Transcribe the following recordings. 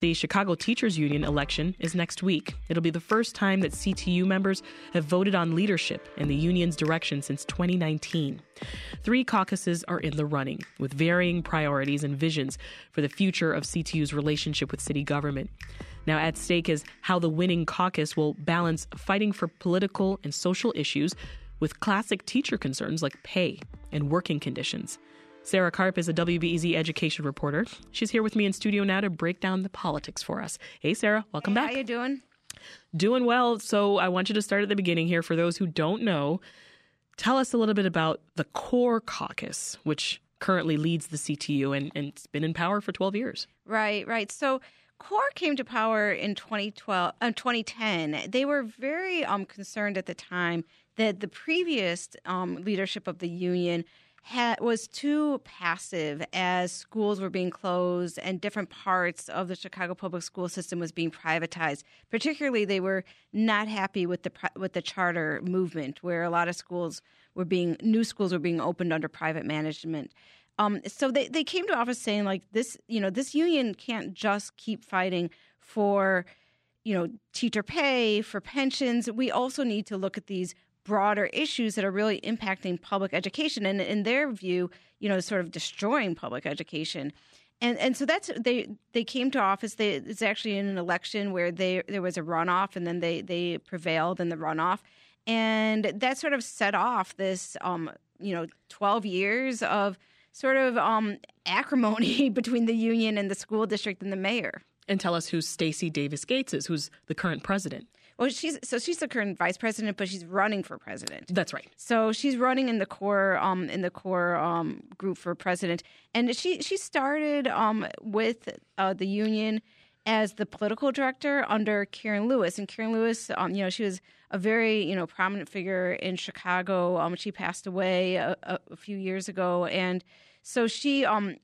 The Chicago Teachers Union election is next week. It'll be the first time that CTU members have voted on leadership in the union's direction since 2019. Three caucuses are in the running, with varying priorities and visions for the future of CTU's relationship with city government. Now, at stake is how the winning caucus will balance fighting for political and social issues with classic teacher concerns like pay and working conditions. Sarah Karp is a WBEZ education reporter. She's here with me in studio now to break down the politics for us. Hey, Sarah, welcome hey, back. How are you doing? Doing well. So I want you to start at the beginning here. For those who don't know, tell us a little bit about the Core Caucus, which currently leads the CTU and, and it's been in power for 12 years. Right, right. So CORE came to power in 2012, uh, 2010. They were very um, concerned at the time that the previous um, leadership of the union had, was too passive as schools were being closed and different parts of the Chicago public school system was being privatized. Particularly, they were not happy with the with the charter movement, where a lot of schools were being new schools were being opened under private management. Um, so they, they came to office saying like this, you know, this union can't just keep fighting for, you know, teacher pay, for pensions. We also need to look at these broader issues that are really impacting public education and in their view you know sort of destroying public education. And and so that's they they came to office. They it's actually in an election where they there was a runoff and then they they prevailed in the runoff. And that sort of set off this um you know 12 years of sort of um acrimony between the union and the school district and the mayor. And tell us who Stacy Davis Gates is who's the current president well, she's so she's the current vice president, but she's running for president. That's right. So she's running in the core um, in the core um, group for president, and she she started um, with uh, the union as the political director under Karen Lewis, and Karen Lewis, um, you know, she was a very you know prominent figure in Chicago. Um, she passed away a, a, a few years ago, and so she um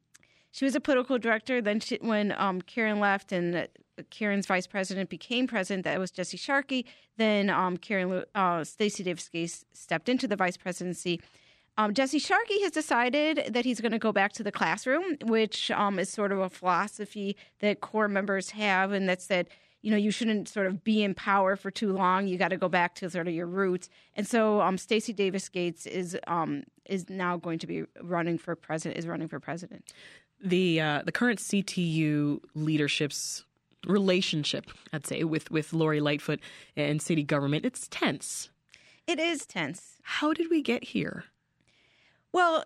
she was a political director. Then she, when um, Karen left and Karen's vice president became president, that was Jesse Sharkey. Then um, Karen uh, Stacy Davis stepped into the vice presidency. Um, Jesse Sharkey has decided that he's going to go back to the classroom, which um, is sort of a philosophy that core members have, and that's that you know you shouldn't sort of be in power for too long. You got to go back to sort of your roots. And so um, Stacy Davis Gates is um, is now going to be running for president. Is running for president. The uh, the current CTU leadership's relationship, I'd say, with, with Lori Lightfoot and city government. It's tense. It is tense. How did we get here? Well,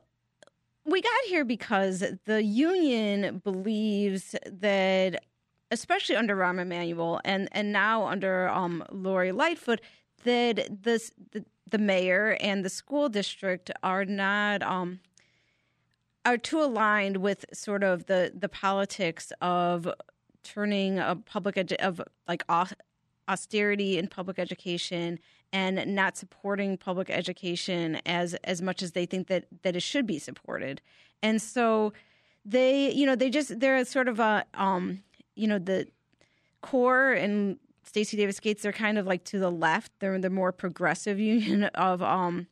we got here because the union believes that, especially under Rahm Emanuel and, and now under um, Lori Lightfoot, that this, the, the mayor and the school district are not um, are too aligned with sort of the the politics of turning a public edu- of like austerity in public education and not supporting public education as as much as they think that that it should be supported. And so they you know they just they're sort of a um you know the core and Stacy Davis Gates they're kind of like to the left. They're the more progressive union of um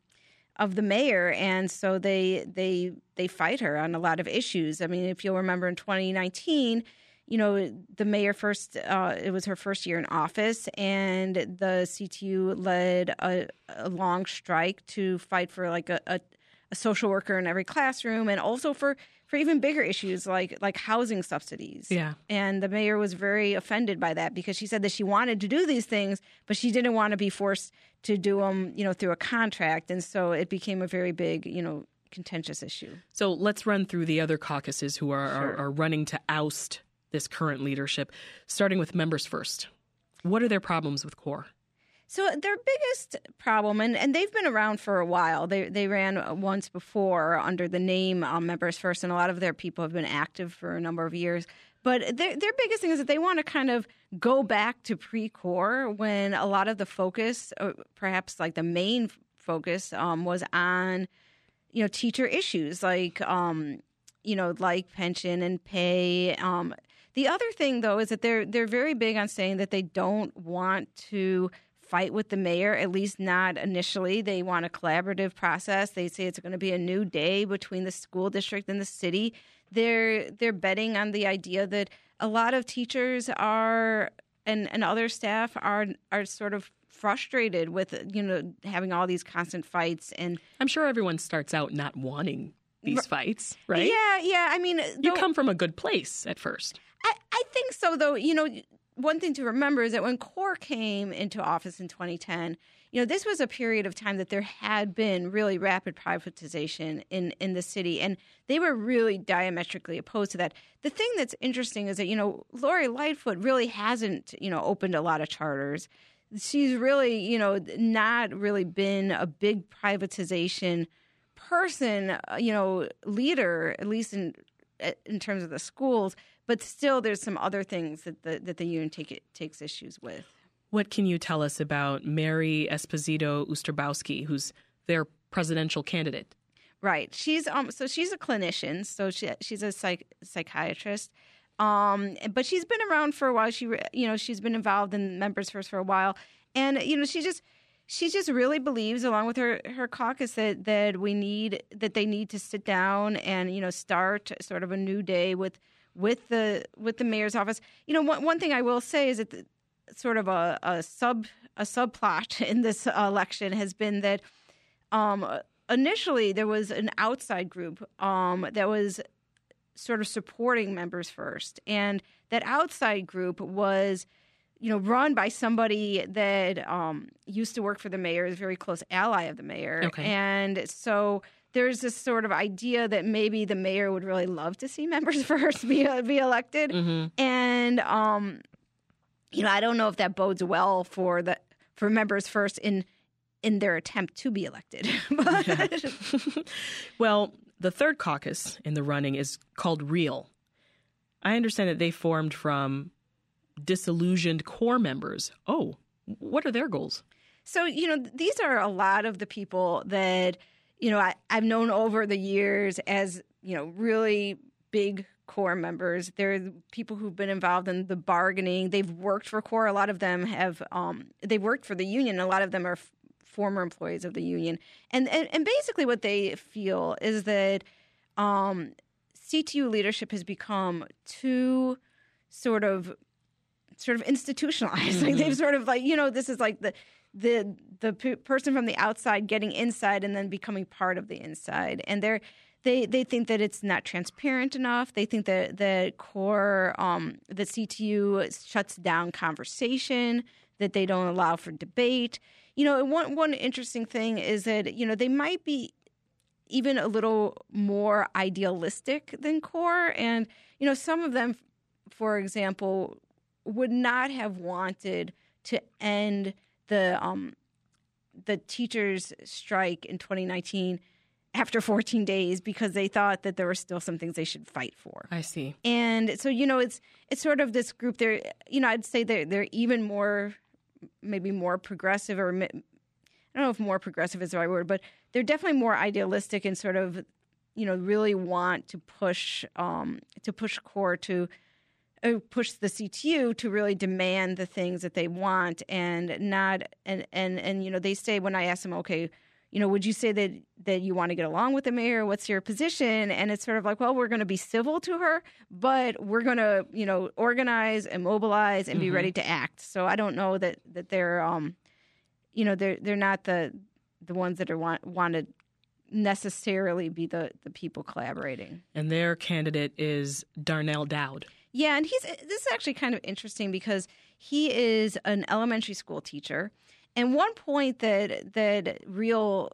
of the mayor. And so they they they fight her on a lot of issues. I mean if you'll remember in 2019 you know, the mayor first, uh, it was her first year in office, and the CTU led a, a long strike to fight for like a, a, a, social worker in every classroom, and also for for even bigger issues like like housing subsidies. Yeah, and the mayor was very offended by that because she said that she wanted to do these things, but she didn't want to be forced to do them, you know, through a contract, and so it became a very big, you know, contentious issue. So let's run through the other caucuses who are, sure. are, are running to oust this current leadership, starting with members first. What are their problems with CORE? So their biggest problem, and, and they've been around for a while. They they ran once before under the name um, Members First, and a lot of their people have been active for a number of years. But their their biggest thing is that they want to kind of go back to pre-core when a lot of the focus, or perhaps like the main focus, um, was on you know teacher issues like um, you know like pension and pay. Um, the other thing, though, is that they're they're very big on saying that they don't want to fight with the mayor, at least not initially. They want a collaborative process. They say it's going to be a new day between the school district and the city. They're they're betting on the idea that a lot of teachers are and and other staff are are sort of frustrated with you know having all these constant fights and I'm sure everyone starts out not wanting these fights, right? Yeah, yeah. I mean, you come from a good place at first. I, I think so, though. You know, one thing to remember is that when CORE came into office in 2010, you know, this was a period of time that there had been really rapid privatization in, in the city, and they were really diametrically opposed to that. The thing that's interesting is that, you know, Lori Lightfoot really hasn't, you know, opened a lot of charters. She's really, you know, not really been a big privatization person, uh, you know, leader, at least in in terms of the schools. But still, there's some other things that the that the union take it, takes issues with. What can you tell us about Mary Esposito Usterbowski, who's their presidential candidate? Right. She's um. So she's a clinician. So she she's a psych, psychiatrist. Um, but she's been around for a while. She, you know, she's been involved in Members First for a while, and you know, she just she just really believes, along with her her caucus, that that we need that they need to sit down and you know start sort of a new day with with the with the mayor's office. You know, one one thing I will say is that the, sort of a, a sub a subplot in this election has been that um, initially there was an outside group um, that was sort of supporting members first, and that outside group was you know run by somebody that um, used to work for the mayor, is a very close ally of the mayor, okay. and so there's this sort of idea that maybe the mayor would really love to see members first be be elected, mm-hmm. and um, you know I don't know if that bodes well for the for members first in in their attempt to be elected. but... well, the third caucus in the running is called Real. I understand that they formed from disillusioned core members. Oh, what are their goals? So, you know, these are a lot of the people that, you know, I, I've known over the years as, you know, really big core members. They're people who've been involved in the bargaining. They've worked for core. A lot of them have, um, they've worked for the union. A lot of them are f- former employees of the union. And, and, and basically what they feel is that um, CTU leadership has become too sort of sort of institutionalized. Mm-hmm. Like they've sort of like you know this is like the the the p- person from the outside getting inside and then becoming part of the inside, and they're they they think that it's not transparent enough. They think that the core um, the CTU shuts down conversation, that they don't allow for debate. You know, one one interesting thing is that you know they might be even a little more idealistic than core, and you know some of them, for example, would not have wanted to end the um, the teachers' strike in 2019 after 14 days because they thought that there were still some things they should fight for. I see. And so you know it's it's sort of this group there you know I'd say they're they're even more maybe more progressive or I don't know if more progressive is the right word but they're definitely more idealistic and sort of you know really want to push um, to push core to push the CTU to really demand the things that they want and not and and and you know they say when I ask them okay you know would you say that that you want to get along with the mayor? What's your position? And it's sort of like well we're going to be civil to her but we're going to you know organize and mobilize and mm-hmm. be ready to act. So I don't know that that they're um you know they're they're not the the ones that are want want to necessarily be the the people collaborating. And their candidate is Darnell Dowd yeah, and he's this is actually kind of interesting because he is an elementary school teacher, and one point that that Real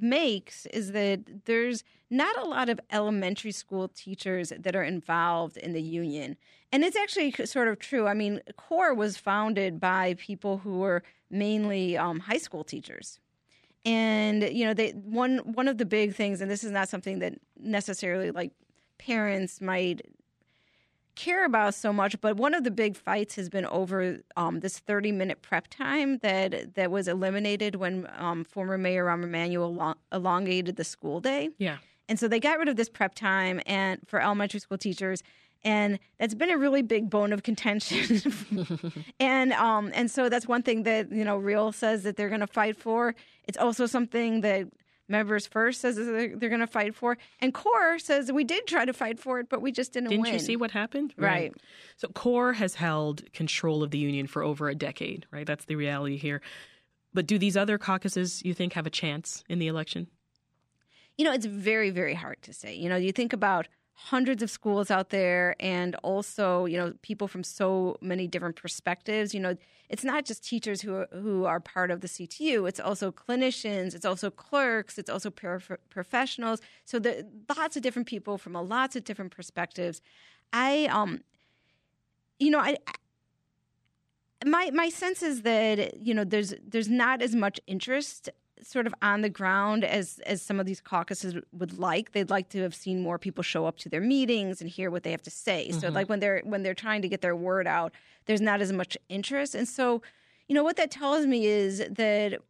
makes is that there's not a lot of elementary school teachers that are involved in the union. And it's actually sort of true. I mean, CORE was founded by people who were mainly um, high school teachers. And you know, they one one of the big things, and this is not something that necessarily like parents might care about so much. But one of the big fights has been over um, this 30 minute prep time that that was eliminated when um, former Mayor Rahm Emanuel long, elongated the school day. Yeah. And so they got rid of this prep time and for elementary school teachers. And that's been a really big bone of contention, and um, and so that's one thing that you know Real says that they're going to fight for. It's also something that Members First says they're, they're going to fight for, and CORE says we did try to fight for it, but we just didn't. Win. Didn't win. you see what happened? Right. So CORE has held control of the union for over a decade. Right. That's the reality here. But do these other caucuses, you think, have a chance in the election? You know, it's very, very hard to say. You know, you think about hundreds of schools out there and also you know people from so many different perspectives. You know it's not just teachers who are, who are part of the CTU it's also clinicians it's also clerks it's also professionals. So the lots of different people from a lots of different perspectives. I um you know i my my sense is that you know there's there's not as much interest sort of on the ground as as some of these caucuses would like. They'd like to have seen more people show up to their meetings and hear what they have to say. Mm-hmm. So like when they're when they're trying to get their word out, there's not as much interest. And so, you know, what that tells me is that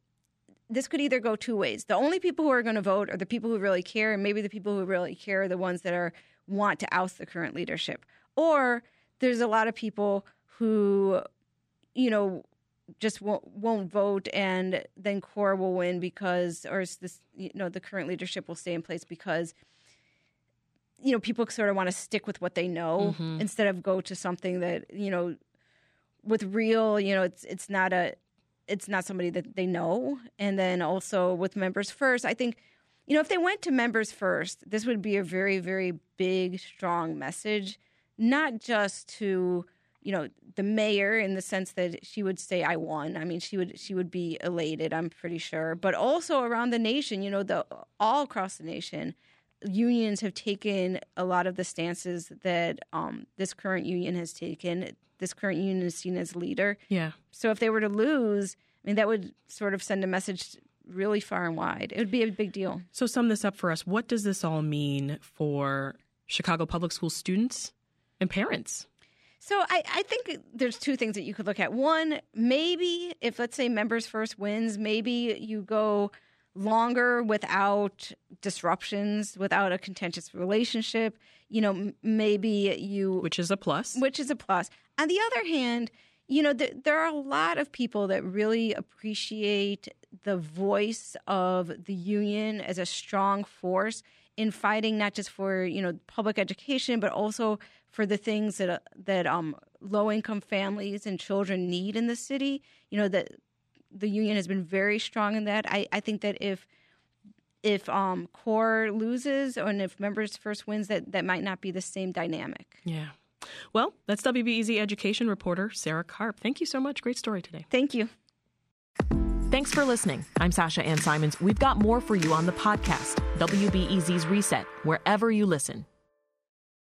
this could either go two ways. The only people who are going to vote are the people who really care, and maybe the people who really care are the ones that are want to oust the current leadership. Or there's a lot of people who, you know, just won't, won't vote and then core will win because or this you know the current leadership will stay in place because you know people sort of want to stick with what they know mm-hmm. instead of go to something that you know with real you know it's it's not a it's not somebody that they know and then also with members first i think you know if they went to members first this would be a very very big strong message not just to you know the mayor in the sense that she would say I won. I mean she would she would be elated, I'm pretty sure. But also around the nation, you know, the all across the nation, unions have taken a lot of the stances that um, this current union has taken. This current union is seen as leader. Yeah. So if they were to lose, I mean that would sort of send a message really far and wide. It would be a big deal. So sum this up for us. What does this all mean for Chicago public school students and parents? So I, I, think there's two things that you could look at. One, maybe if let's say members first wins, maybe you go longer without disruptions, without a contentious relationship. You know, maybe you which is a plus. Which is a plus. On the other hand, you know, th- there are a lot of people that really appreciate the voice of the union as a strong force in fighting not just for you know public education, but also for the things that that um, low income families and children need in the city. You know that the union has been very strong in that. I, I think that if if um, core loses and if members first wins, that that might not be the same dynamic. Yeah. Well, that's WBEZ education reporter Sarah Karp. Thank you so much. Great story today. Thank you. Thanks for listening. I'm Sasha Ann Simons. We've got more for you on the podcast, WBEZ's Reset, wherever you listen.